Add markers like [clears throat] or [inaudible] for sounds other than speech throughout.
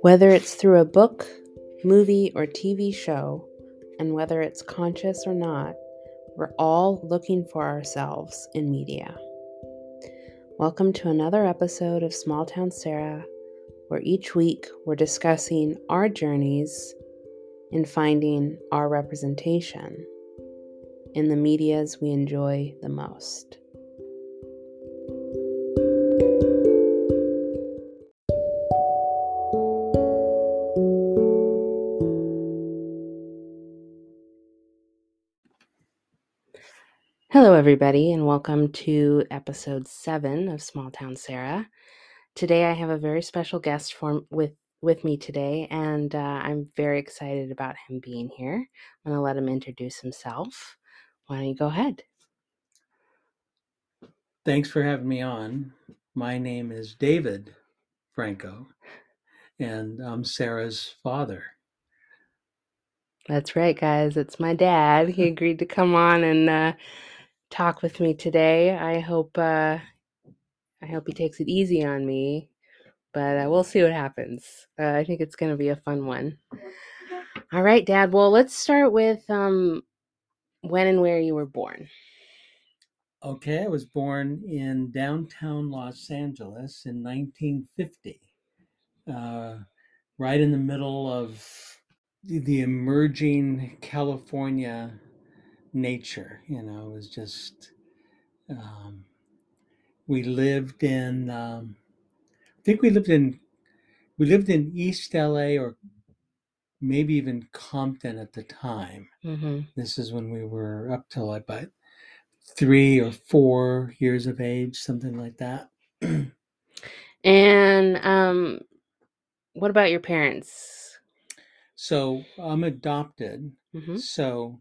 Whether it's through a book, movie, or TV show, and whether it's conscious or not, we're all looking for ourselves in media. Welcome to another episode of Small Town Sarah, where each week we're discussing our journeys in finding our representation in the medias we enjoy the most. Everybody, and welcome to episode seven of Small Town Sarah. Today, I have a very special guest for, with with me today, and uh, I'm very excited about him being here. I'm going to let him introduce himself. Why don't you go ahead? Thanks for having me on. My name is David Franco, and I'm Sarah's father. That's right, guys. It's my dad. He agreed to come on and uh, talk with me today. I hope uh, I hope he takes it easy on me, but uh, we'll see what happens. Uh, I think it's going to be a fun one. All right, Dad. Well, let's start with um, when and where you were born. Okay, I was born in downtown Los Angeles in 1950, uh, right in the middle of the, the emerging California nature. You know, it was just, um, we lived in, um, I think we lived in, we lived in East LA or maybe even Compton at the time. Mm-hmm. This is when we were up till about three or four years of age, something like that. And um, what about your parents? So I'm adopted. Mm-hmm. So,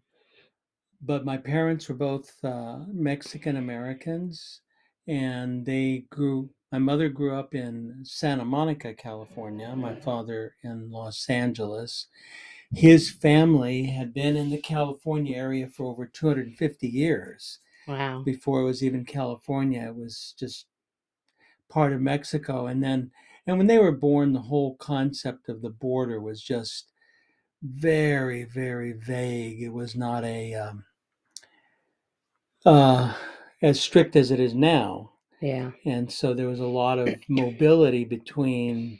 but my parents were both uh, Mexican Americans, and they grew. My mother grew up in Santa Monica, California. My father in Los Angeles. His family had been in the California area for over 250 years. Wow. Before it was even California, it was just part of Mexico. And then, and when they were born, the whole concept of the border was just very, very vague. It was not a um, uh, as strict as it is now. Yeah. And so there was a lot of mobility between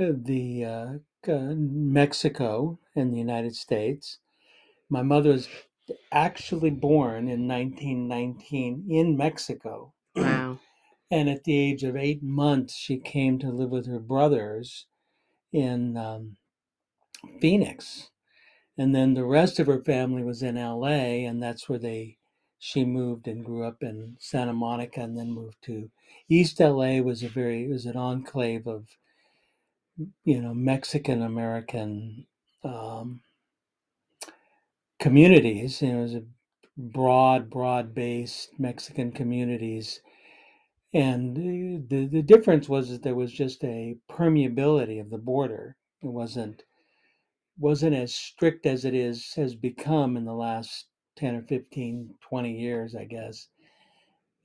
uh, the uh, uh, Mexico and the United States. My mother was actually born in 1919 in Mexico. Wow. [clears throat] And at the age of eight months, she came to live with her brothers in um, Phoenix. And then the rest of her family was in LA, and that's where they she moved and grew up in Santa Monica, and then moved to East LA. was a very was an enclave of you know Mexican American um, communities. You know, it was a broad, broad based Mexican communities and the, the difference was that there was just a permeability of the border. It wasn't wasn't as strict as it is has become in the last 10 or 15 20 years i guess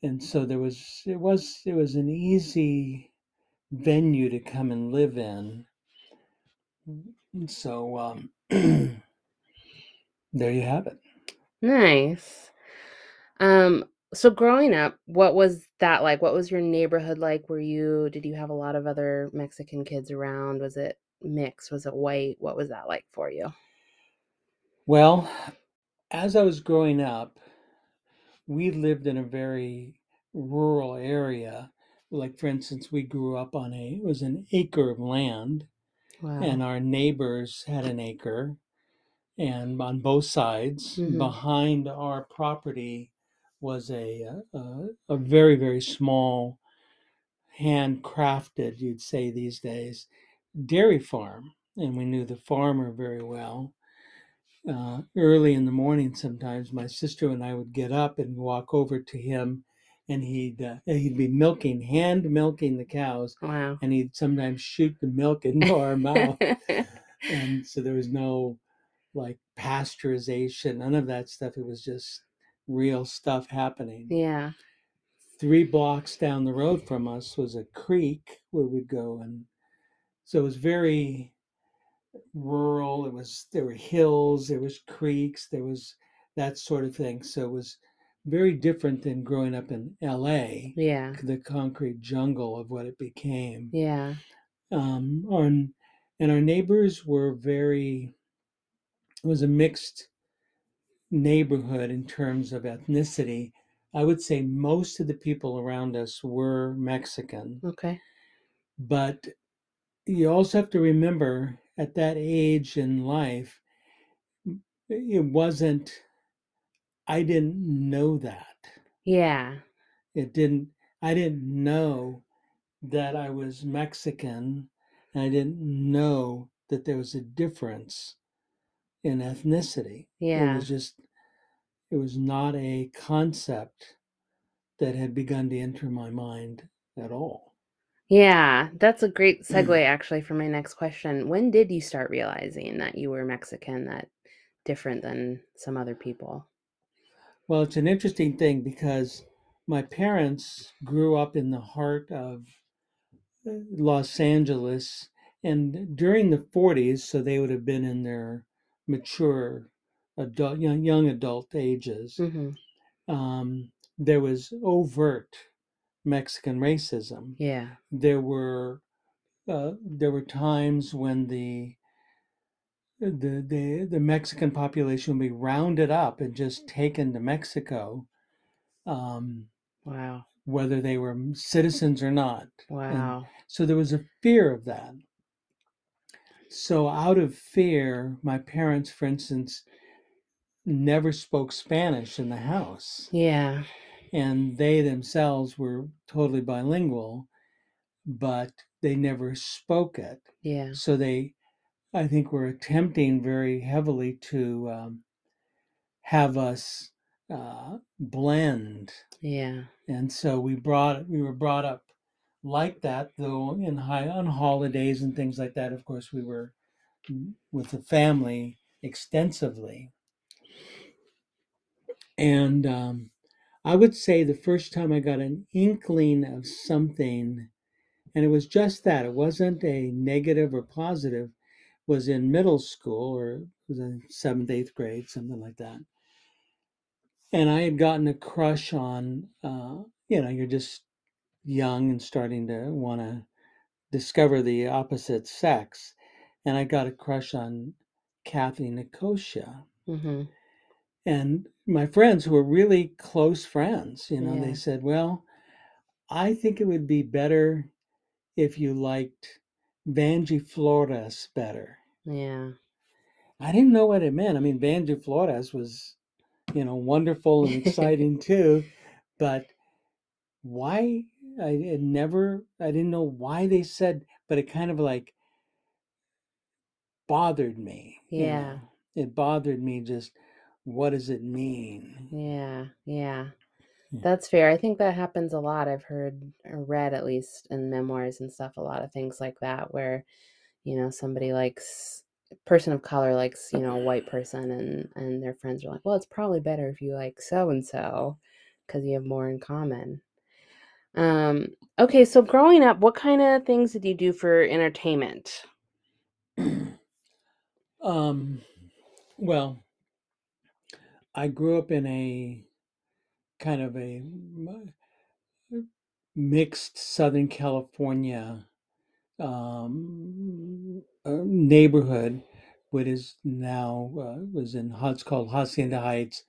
and so there was it was it was an easy venue to come and live in so um, [clears throat] there you have it Nice. Um, so growing up, what was that like? What was your neighborhood like? Were you did you have a lot of other Mexican kids around? Was it mixed? Was it white? What was that like for you? well as i was growing up we lived in a very rural area like for instance we grew up on a it was an acre of land Wow. and our neighbors had an acre and on both sides Mhm. behind our property was a, uh, a a very very small handcrafted you'd say these days dairy farm and we knew the farmer very well uh, early in the morning sometimes my sister and i would get up and walk over to him and he'd uh, he'd be milking hand milking the cows wow. and he'd sometimes shoot the milk into our mouth [laughs] and so there was no like pasteurization none of that stuff it was just real stuff happening yeah. three blocks down the road from us was a creek where we'd go and so it was very rural. It was there were hills, there was creeks, there was that sort of thing. So it was very different than growing up in L.A. Yeah. the concrete jungle of what it became. Yeah. Um, on, and our neighbors were very. It was a mixed neighborhood in terms of ethnicity. I would say most of the people around us were Mexican, Okay. but you also have to remember at that age in life, it wasn't, I didn't know that. Yeah. It didn't, I didn't know that I was Mexican. And I didn't know that there was a difference in ethnicity. Yeah. It was just, it was not a concept that had begun to enter my mind at all. Yeah. That's a great segue actually for my next question. When did you start realizing that you were Mexican, that different than some other people? Well, it's an interesting thing because my parents grew up in the heart of uh, Los Angeles, and during the 40s, so they would have been in their mature adult, young, young adult ages. hmm Um, there was overt Mexican racism. Yeah. There were uh, there were times when the the the the Mexican population would be rounded up and just taken to Mexico, um, Wow. whether they were citizens or not. Wow. So there was a fear of that. So out of fear, my parents, for instance, never spoke Spanish in the house, Yeah. And they themselves were totally bilingual, but they never spoke it. Yeah. So they, I think, were attempting very heavily to um, have us uh, blend, Yeah. and so we brought we were brought up like that. Though in high on holidays and things like that, of course, we were with the family extensively, and um, I would say the first time I got an inkling of something, and it was just that it wasn't a negative or positive, was in middle school or was in seventh, eighth grade, something like that. And I had gotten a crush on, uh, you know, you're just young and starting to want to discover the opposite sex. And I got a crush on Kathy Nicosia hmm and my friends who were really close friends you know Yeah. they said well i think it would be better if you liked vanjie flores better Yeah. i didn't know what it meant i mean vanjie flores was you know wonderful and [laughs] exciting too but why i had never i didn't know why they said but it kind of like bothered me you Yeah. know. it bothered me just what does it mean Yeah. Yeah. That's fair. I think that happens a lot. I've heard or read at least in memoirs and stuff, a lot of things like that where, you know, somebody likes person of color likes, you know, a white person and and their friends are like, "Well, it's probably better if you like so and so because you have more in common." Um okay, so growing up, what kind of things did you do for entertainment? [clears throat] um well I grew up in a kind of a mixed Southern California um, uh, neighborhood, what is now uh, was in it's called Hacienda Heights,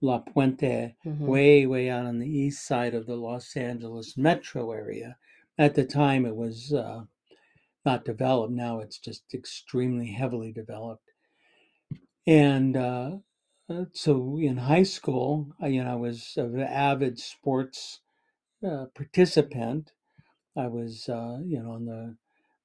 La Puente, Mhm. way way out on the east side of the Los Angeles metro area. At the time, it was uh, not developed. Now it's just extremely heavily developed. And uh, so in high school, I, you know, I was an avid sports uh, participant. I was, uh, you know, on the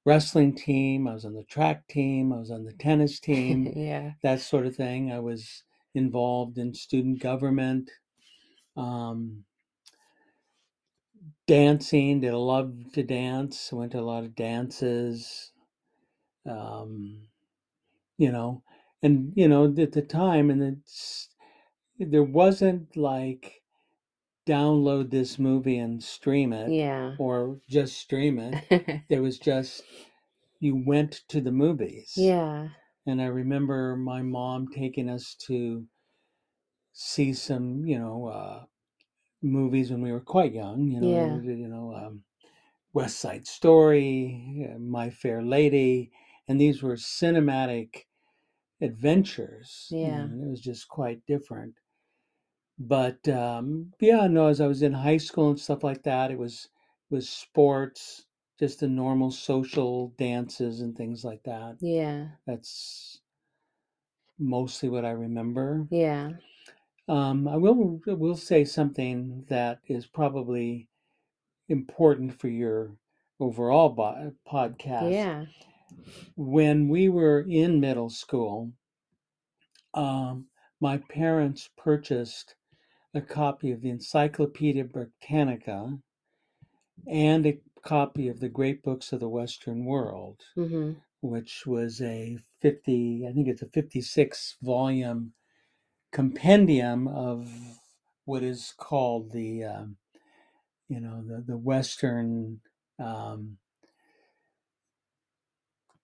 wrestling team. I was on the track team. I was on the tennis [laughs] team. yeah. that sort of thing. I was involved in student government, um, dancing. Did love to dance. Went to a lot of dances. Um, you know, and you know at the time, and it's there wasn't like download this movie and stream it Yeah. or just stream it. [laughs] There was just you went to the movies. Yeah. And I remember my mom taking us to see some, you know, uh, movies when we were quite young. You know, Yeah. you know, um, West Side Story, uh, My Fair Lady, and these were cinematic adventures. Yeah. know, it was just quite different. But um, yeah, no, as I was in high school and stuff like that, it was was sports, just the normal social dances and things like that. Yeah. That's mostly what I remember. Yeah. Um, I will will say something that is probably important for your overall bo- podcast. Yeah. When we were in middle school, um, my parents purchased a copy of the Encyclopedia Britannica and a copy of the Great Books of the Western World, Mm-hmm. which was a 50, I think it's a 56 volume compendium of what is called the, um, you know, the, the Western, um,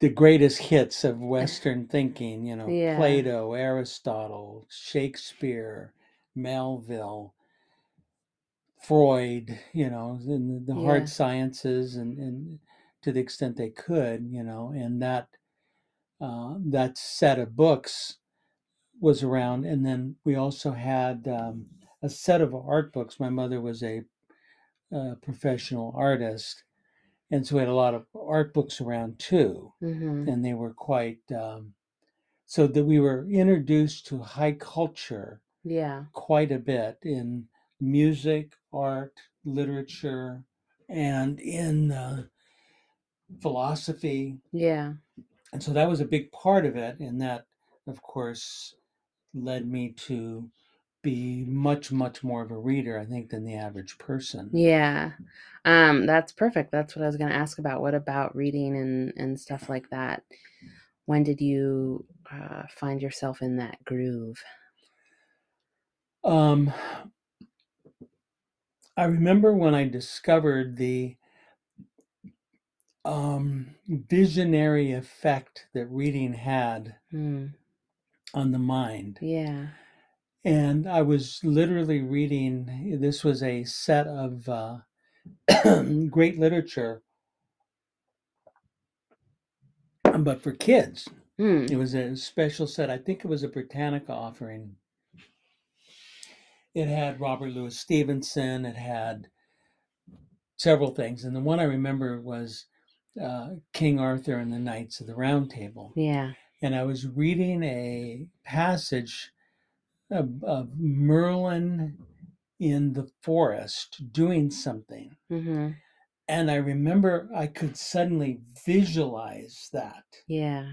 the greatest hits of [laughs] Western thinking, you know, Yeah. Plato, Aristotle, Shakespeare, Melville, Freud, you know, and the, the Yeah. hard sciences and, and to the extent they could, you know, and that uh, that set of books was around. And then we also had um, a set of art books. My mother was a, uh professional artist, and so we had a lot of art books around too Mm-hmm. and they were quite um, so that we were introduced to high culture Yeah. quite a bit in music art literature and in uh, philosophy Yeah. and so that was a big part of it and that of course led me to be much much more of a reader i think than the average person Yeah. Um, that's perfect. That's what I was going to ask about. What about reading and, and stuff like that? When did you uh, find yourself in that groove? Um, I remember when I discovered the um, visionary effect that reading had Mm. on the mind. Yeah. And I was literally reading, this was a set of uh, [clears throat] great literature, but for kids. Mm. It was a special set. I think it was a Britannica offering. It had Robert Louis Stevenson. It had several things, and the one I remember was uh, King Arthur and the Knights of the Round Table. Yeah. And I was reading a passage of, of Merlin in the forest doing something, Mm-hmm. and I remember I could suddenly visualize that. Yeah.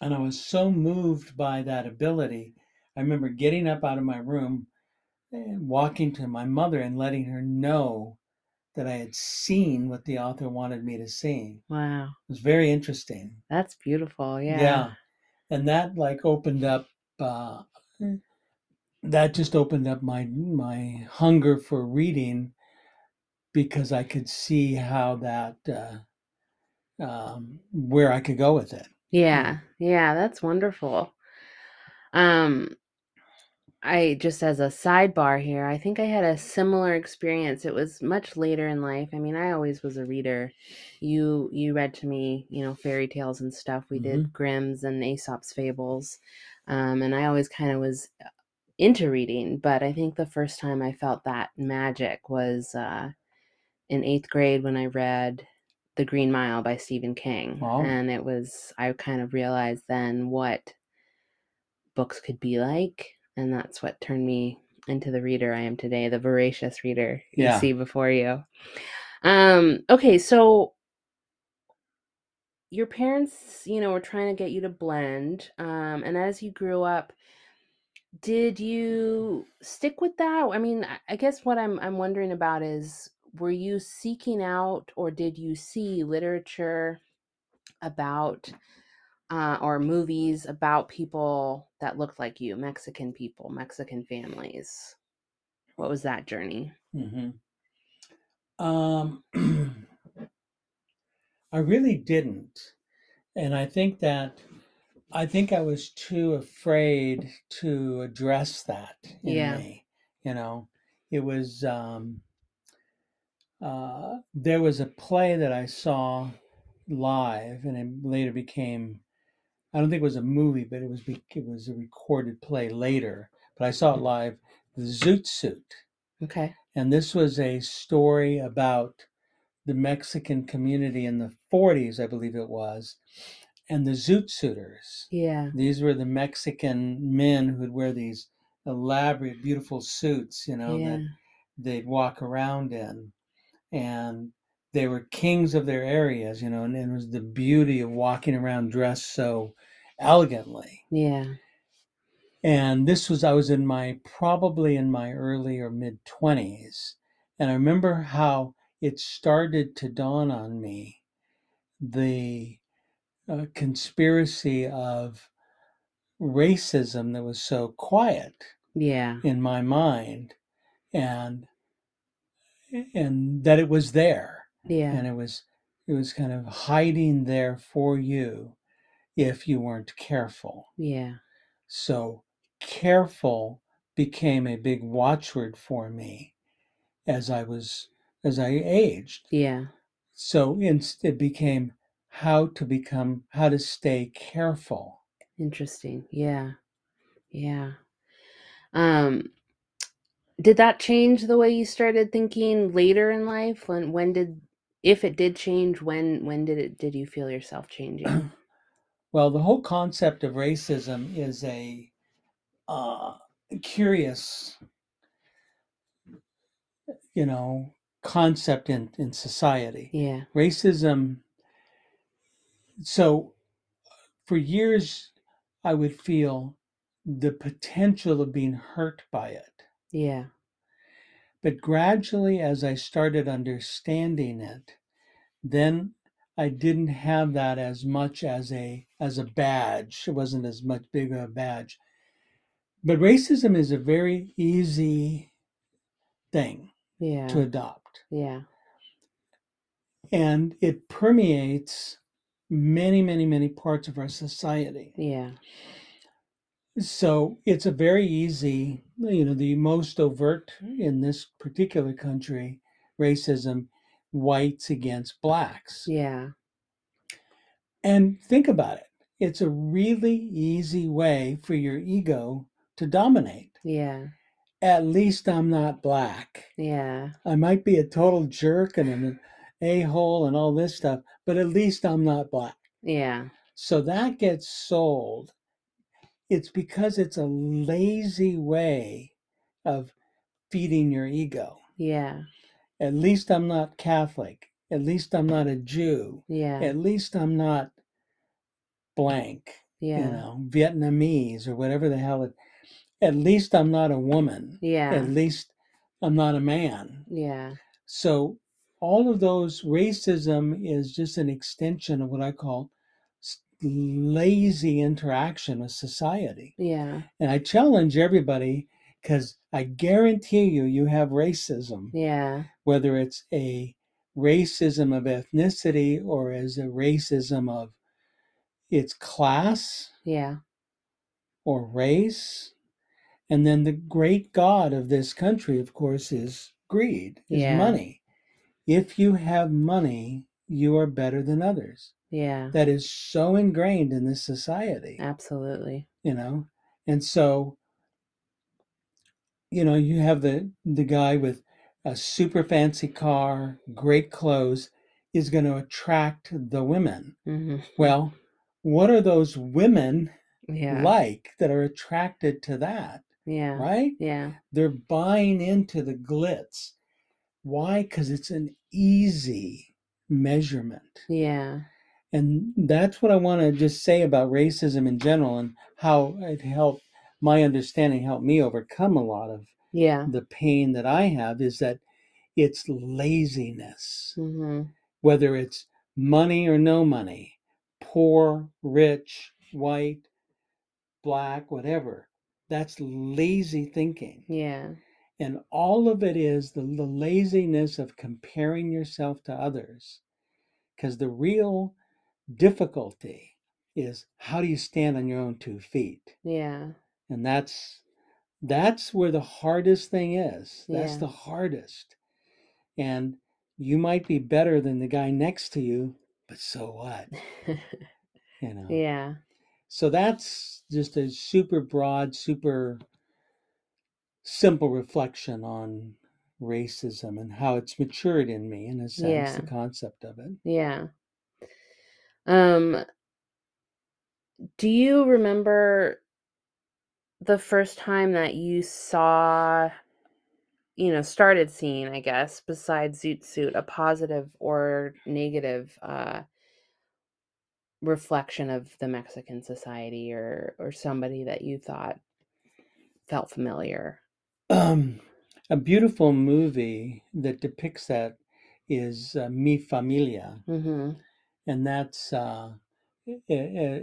And I was so moved by that ability. I remember getting up out of my room and walking to my mother and letting her know that I had seen what the author wanted me to see. Wow. It was very interesting. That's beautiful. Yeah. Yeah. And that like opened up uh that just opened up my my hunger for reading because I could see how that uh um where I could go with it. Yeah. Yeah. That's wonderful. Um, I just as a sidebar here, I think I had a similar experience. It was much later in life. I mean, I always was a reader. You you read to me, you know, fairy tales and stuff. We did Grimm's and Aesop's fables. Um, and I always kind of was into reading, but I think the first time I felt that magic was uh in 8th grade when I read The Green Mile by Stephen King. Wow. And it was I kind of realized then what books could be like and that's what turned me into the reader I am today, the voracious reader you Yeah. see before you. Um, okay, so your parents, you know, were trying to get you to blend, um, and as you grew up, did you stick with that? I mean, I- guess what I'm I'm wondering about is, were you seeking out, or did you see literature about uh, or movies about people that looked like you, Mexican people, Mexican families. What was that journey? hmm Um, [clears throat] I really didn't. and I think that I think I was too afraid to address that in Yeah. me. You know, it was um, uh, there was a play that I saw live, and it later became. I don't think it was a movie, but it was it was a recorded play later. But I saw it live. The Zoot Suit, Okay. and this was a story about the Mexican community in the 40s, I believe it was, and the Zoot Suiters. Yeah. These were the Mexican men who'd wear these elaborate, beautiful suits, you know, yeah. that they'd walk around in. And they were kings of their areas, you know, and it was the beauty of walking around dressed so elegantly. Yeah. And this was, I was in my, probably in my early or mid 20s. And I remember how it started to dawn on me the uh, conspiracy of racism that was so quiet Yeah. in my mind and and that it was there Yeah. and it was it was kind of hiding there for you if you weren't careful Yeah. so careful became a big watchword for me as i was as i aged Yeah. so it became how to become how to stay careful Interesting. Yeah. Yeah. Um did that change the way you started thinking later in life? When when did if it did change, when when did it did you feel yourself changing? [clears throat] well the whole concept of racism is a uh, curious you know concept in in society Yeah. racism so for years i would feel the potential of being hurt by it Yeah. but gradually as i started understanding it then i didn't have that as much as a as a badge it wasn't as much bigger a badge but racism is a very easy thing Yeah. to adopt Yeah. and it permeates many many many parts of our society Yeah. so it's a very easy you know the most overt in this particular country racism whites against blacks Yeah. and think about it it's a really easy way for your ego to dominate Yeah. at least i'm not black Yeah. i might be a total jerk and an a-hole and all this stuff but at least i'm not black Yeah. So that gets sold. It's because it's a lazy way of feeding your ego. Yeah. At least I'm not Catholic. At least I'm not a Jew. Yeah. At least I'm not blank, Yeah. you know, Vietnamese or whatever the hell it. At least I'm not a woman. Yeah. At least I'm not a man. Yeah. So all of those racism is just an extension of what I call lazy interaction with society. Yeah. And I challenge everybody because I guarantee you, you have racism, Yeah. whether it's a racism of ethnicity or as a racism of its class Yeah. or race. And then the great God of this country, of course, is greed, is Yeah. money. If you have money, you are better than others. Yeah. That is so ingrained in this society, Absolutely. you know? And so, you know, you have the the guy with a super fancy car, great clothes, is going to attract the women. hmm Well, what are those women Yeah. like that are attracted to that, Yeah. right? Yeah. They're buying into the glitz. Why? Because it's an easy measurement. Yeah. And that's what I want to just say about racism in general and how it helped my understanding helped me overcome a lot of Yeah. the pain that I have is that it's laziness, hmm whether it's money or no money, poor, rich, white, black, whatever. That's lazy thinking. Yeah. And all of it is the, the laziness of comparing yourself to others. Because the real difficulty is how do you stand on your own two feet? Yeah. And that's that's where the hardest thing is. That's Yeah. the hardest. And you might be better than the guy next to you, but so what? [laughs] You know. yeah. So that's just a super broad, super simple reflection on racism and how it's matured in me in a sense, the concept of it. Yeah. Um do you remember the first time that you saw you know, started seeing, I guess, besides Zoot Suit, a positive or negative uh reflection of the Mexican society or or somebody that you thought felt familiar? Um, a beautiful movie that depicts that is uh, Mi Familia, Mhm. and that's uh, E- E-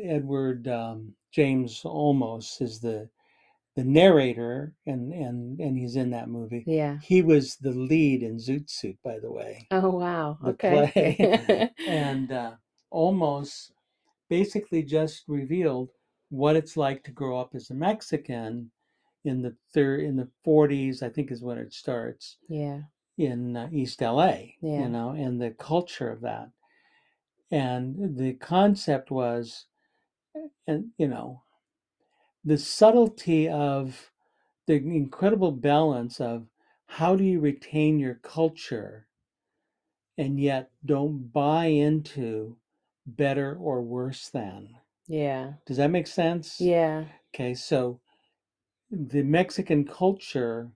Edward um, James Olmos is the the narrator, and and and he's in that movie. Yeah. He was the lead in Zoot Suit, by the way, Oh wow. the Okay. play, [laughs] [laughs] and uh, Olmos basically just revealed what it's like to grow up as a Mexican in the third in the 40s, I think is when it starts yeah. in uh, East LA, Yeah. you know, and the culture of that. And the concept was, and you know, the subtlety of the incredible balance of how do you retain your culture and yet don't buy into better or worse than. Yeah. Does that make sense? Yeah. Okay, so the Mexican culture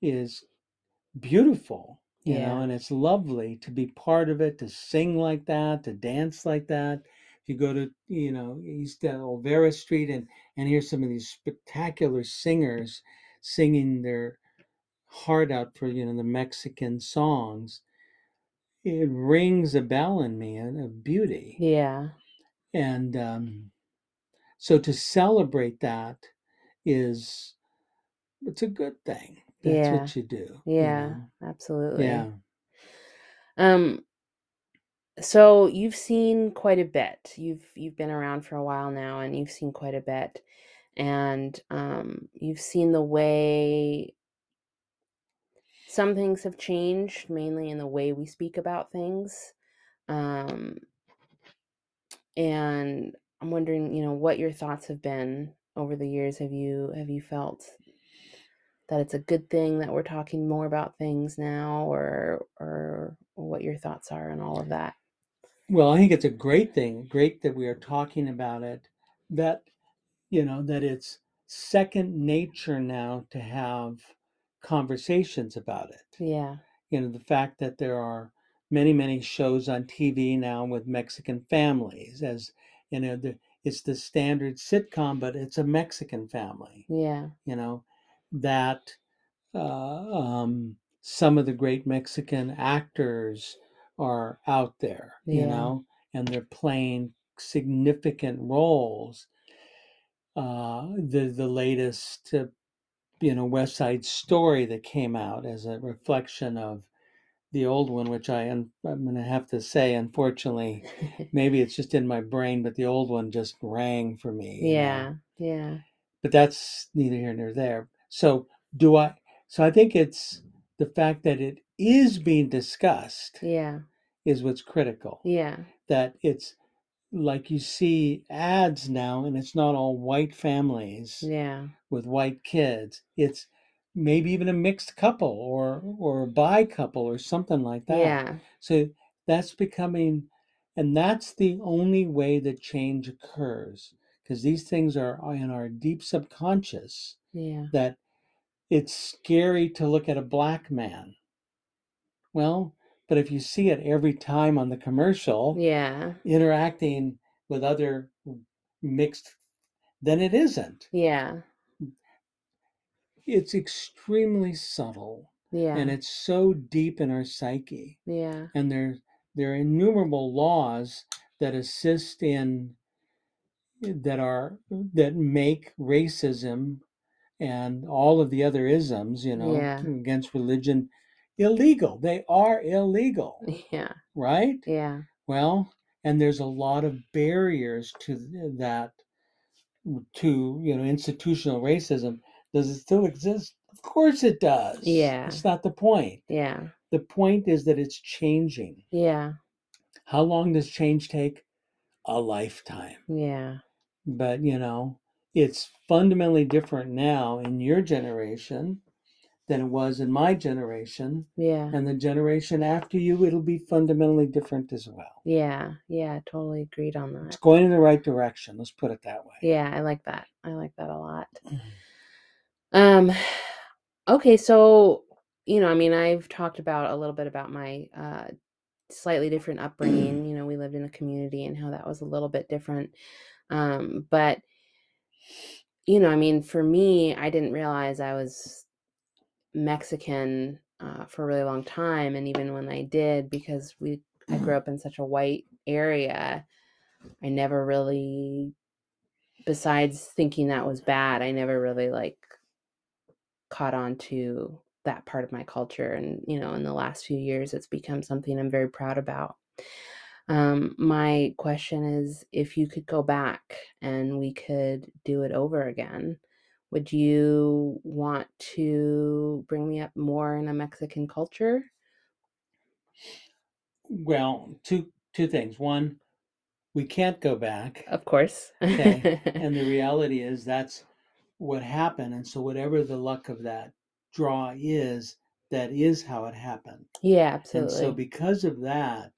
is beautiful, you know, and it's lovely to be part of it, to sing like that, to dance like that. If you go to, you know, East Olvera Street and and hear some of these spectacular singers singing their heart out for, you know, the Mexican songs, it rings a bell in me uh, of beauty. Yeah. And um, so to celebrate that is it's a good thing. That's Yeah. what you do. you Yeah. know? Absolutely. Yeah. Um so you've seen quite a bit. You've you've been around for a while now and you've seen quite a bit. And um you've seen the way some things have changed, mainly in the way we speak about things. Um and I'm wondering, you know, what your thoughts have been over the years. Have you have you felt that it's a good thing that we're talking more about things now or or what your thoughts are on all of that? Well, I think it's a great thing. Great that we are talking about it. That you know that it's second nature now to have conversations about it. Yeah. You know the fact that there are many many shows on TV now with Mexican families as you know the, it's the standard sitcom, but it's a Mexican family. Yeah. You know that uh, um, some of the great Mexican actors are out there, you know, and they're playing significant roles. Uh, the the latest, uh, you know, West Side Story that came out as a reflection of the old one, which I am I'm going to have to say, unfortunately, [laughs] maybe it's just in my brain, but the old one just rang for me. you know yeah. Yeah. but that's neither here nor there. So do I so I think it's the fact that it is being discussed Yeah. is what's critical. Yeah. That it's like you see ads now and it's not all white families Yeah. with white kids. It's maybe even a mixed couple or or a bi couple or something like that. Yeah. So that's becoming, and that's the only way that change occurs because these things are in our deep subconscious Yeah. that it's scary to look at a black man. Well, but if you see it every time on the commercial Yeah. interacting with other mixed, then it isn't. Yeah. It's extremely subtle Yeah. and it's so deep in our psyche. Yeah. and there there are innumerable laws that assist in that are that make racism and all of the other isms you know Yeah. against religion illegal they are illegal [laughs] Yeah. right Yeah. well and there's a lot of barriers to that to you know institutional racism does it still exist of course it does Yeah. it's not the point Yeah. the point is that it's changing Yeah. how long does change take a lifetime Yeah. but you know it's fundamentally different now in your generation than it was in my generation Yeah. and the generation after you it'll be fundamentally different as well Yeah. Yeah. Totally agreed on that. it's going in the right direction let's put it that way Yeah, I like that. I like that a lot. Um okay, so you know, I mean, I've talked about a little bit about my uh slightly different upbringing. [clears throat] You know, we lived in a community and how that was a little bit different. Um but you know, I mean, for me, I didn't realize I was Mexican uh, for a really long time, and even when I did, because we I grew up in such a white area, I never really, besides thinking that was bad, I never really like caught on to that part of my culture. And you know, in the last few years, it's become something I'm very proud about. Um, my question is if you could go back and we could do it over again, would you want to bring me up more in a Mexican culture? well two two things one we can't go back Of course. Okay, [laughs] and the reality is that's what happened and so whatever the luck of that draw is that is how it happened yeah, absolutely. and so because of that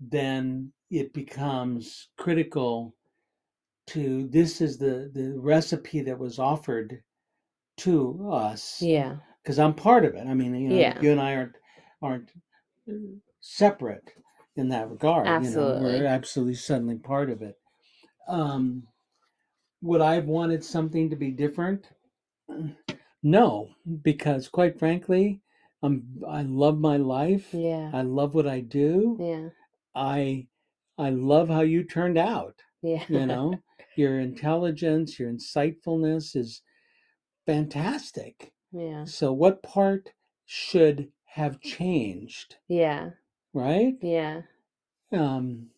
then it becomes critical to this is the the recipe that was offered to us yeah. because i'm part of it i mean you know Yeah. you and i aren't aren't uh, separate in that regard you know Absolutely. we're absolutely suddenly part of it um would i have wanted something to be different [clears throat] no because quite frankly i'm i love my life Yeah. i love what i do Yeah. I i love how you turned out Yeah. you [laughs] know your intelligence your insightfulness is fantastic yeah. so what part should have changed Yeah. right Yeah. um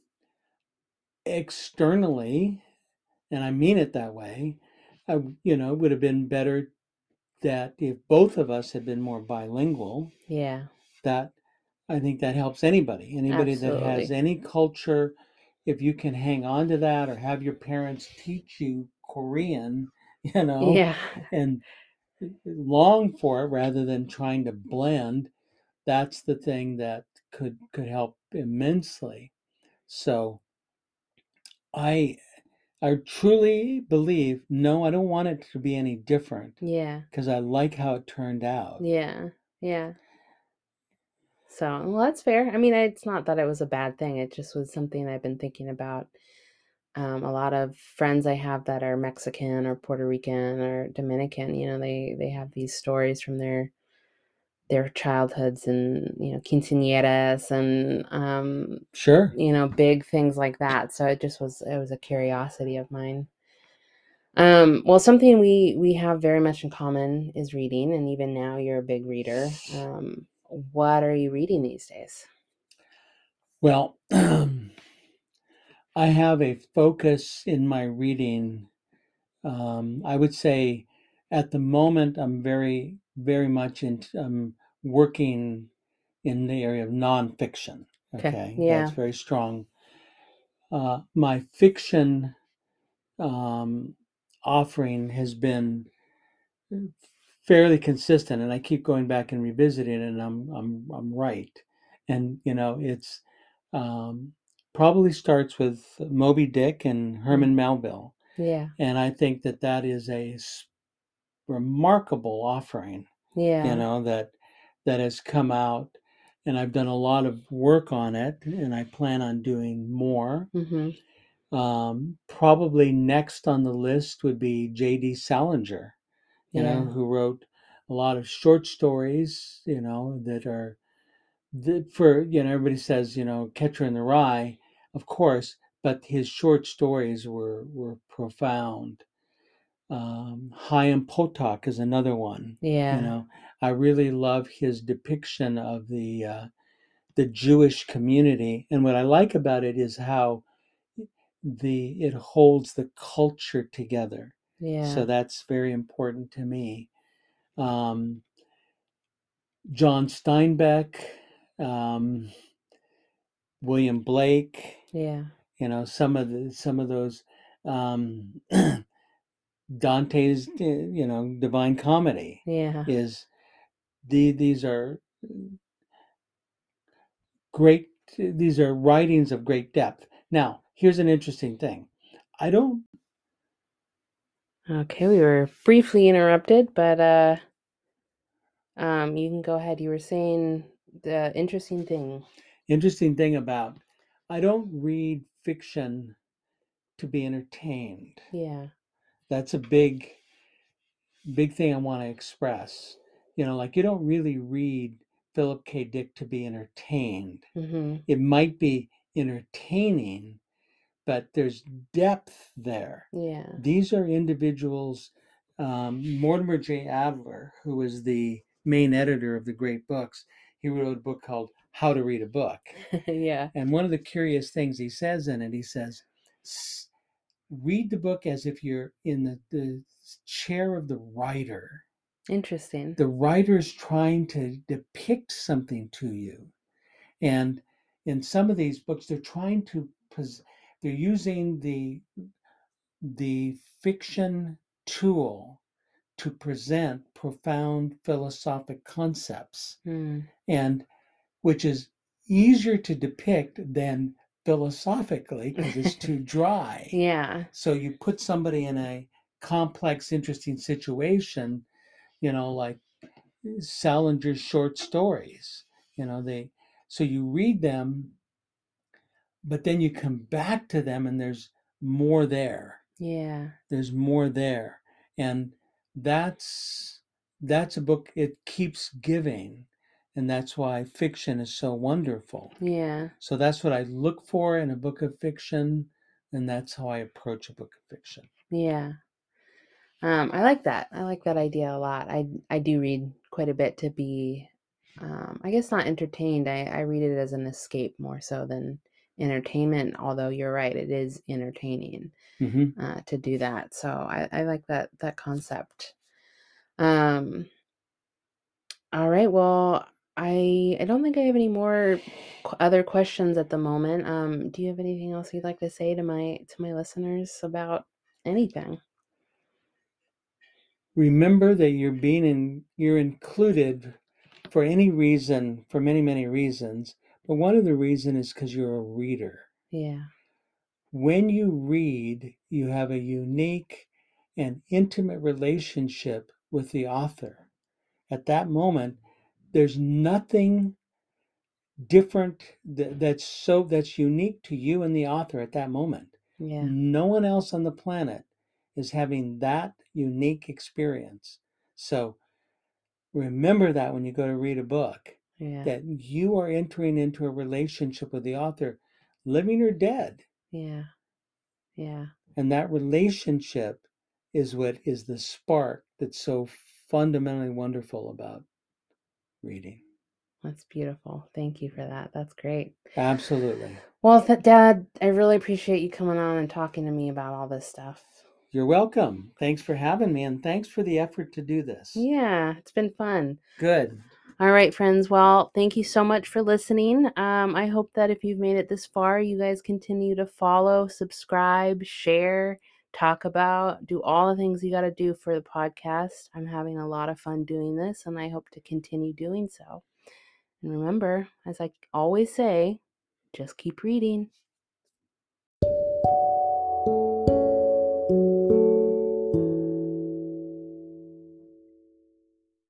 externally and i mean it that way I, you know it would have been better that if both of us had been more bilingual Yeah. that i think that helps anybody anybody that has any culture if you can hang on to that or have your parents teach you korean [laughs] you know Yeah. and long for it rather than trying to blend that's the thing that could could help immensely so i i truly believe no i don't want it to be any different Yeah. because i like how it turned out Yeah. Yeah. So, well, that's fair. I mean, it's not that it was a bad thing. It just was something I've been thinking about. Um, a lot of friends I have that are Mexican or Puerto Rican or Dominican, you know, they they have these stories from their their childhoods and you know quinceañeras and um, sure you know big things like that. So it just was it was a curiosity of mine. Um, well, something we we have very much in common is reading, and even now you're a big reader. Um, what are you reading these days? well [clears throat] i have a focus in my reading um, i would say at the moment i'm very very much in um, working in the area of nonfiction Okay, okay yeah. that's very strong uh, my fiction um, offering has been fairly consistent, and I keep going back and revisiting it, and I'm I'm I'm right. And you know, it's um, probably starts with Moby Dick and Herman Melville, Yeah, and I think that that is a s- remarkable offering. yeah, You know that that has come out, and I've done a lot of work on it, and I plan on doing more. hmm Um, probably next on the list would be J.D. Salinger, you know, who wrote a lot of short stories, you know, that are that for you know everybody says you know Catcher in the Rye, of course, but his short stories were were profound. Um, Chaim Potok is another one. yeah, You know, I really love his depiction of the uh, the Jewish community. And what I like about it is how the it holds the culture together. Yeah. So that's very important to me. Um, John Steinbeck, um, William Blake, yeah. you know, some of the some of those um, [clears throat] Dante's, eh, you know, Divine Comedy Yeah. is the these are great these are writings of great depth. Now, here's an interesting thing. I don't Okay, we were briefly interrupted, but uh um you can go ahead. You were saying the interesting thing. interesting thing about I don't read fiction to be entertained. Yeah. That's a big big thing I want to express. You know, like you don't really read Philip K. Dick to be entertained. Mm-hmm. It might be entertaining, but there's depth there. Yeah. These are individuals. Um, Mortimer J. Adler, who is the main editor of the great books, he wrote a book called How to Read a Book. [laughs] yeah. And one of the curious things he says in it, he says, "S- read the book as if you're in the, the chair of the writer. Interesting. The writer is trying to depict something to you. And in some of these books, they're trying to, pos- they're using the, the fiction tool to present profound philosophic concepts Mm. and which is easier to depict than philosophically because it's too [laughs] dry. Yeah. So you put somebody in a complex, interesting situation, you know, like Salinger's short stories. You know, they so you read them, but then you come back to them and there's more there. Yeah. There's more there. And that's that's a book it keeps giving. And that's why fiction is so wonderful. Yeah. So that's what I look for in a book of fiction, and that's how I approach a book of fiction. Yeah. Um, I like that. I like that idea a lot. I I do read quite a bit to be um, I guess not entertained. I, I read it as an escape more so than entertainment, although you're right, it is entertaining hmm uh, to do that. So I, I like that that concept. Um all right, well I I don't think I have any more other questions at the moment. Um, do you have anything else you'd like to say to my to my listeners about anything? Remember that you're being in, you're included for any reason, for many many reasons. But one of the reason is because you're a reader. Yeah. When you read, you have a unique and intimate relationship with the author. At that moment, there's nothing different that, that's so that's unique to you and the author at that moment. Yeah. No one else on the planet is having that unique experience. So remember that when you go to read a book, Yeah. that you are entering into a relationship with the author, living or dead. Yeah. Yeah. And that relationship is what is the spark that's so fundamentally wonderful about reading. That's beautiful. Thank you for that. That's great. Absolutely. Well, th- Dad, I really appreciate you coming on and talking to me about all this stuff. You're welcome. Thanks for having me and thanks for the effort to do this. Yeah, it's been fun. Good. All right, friends. Well, thank you so much for listening. Um, I hope that if you've made it this far, you guys continue to follow, subscribe, share, talk about, do all the things you got to do for the podcast. I'm having a lot of fun doing this, and I hope to continue doing so. And remember, as I always say, just keep reading.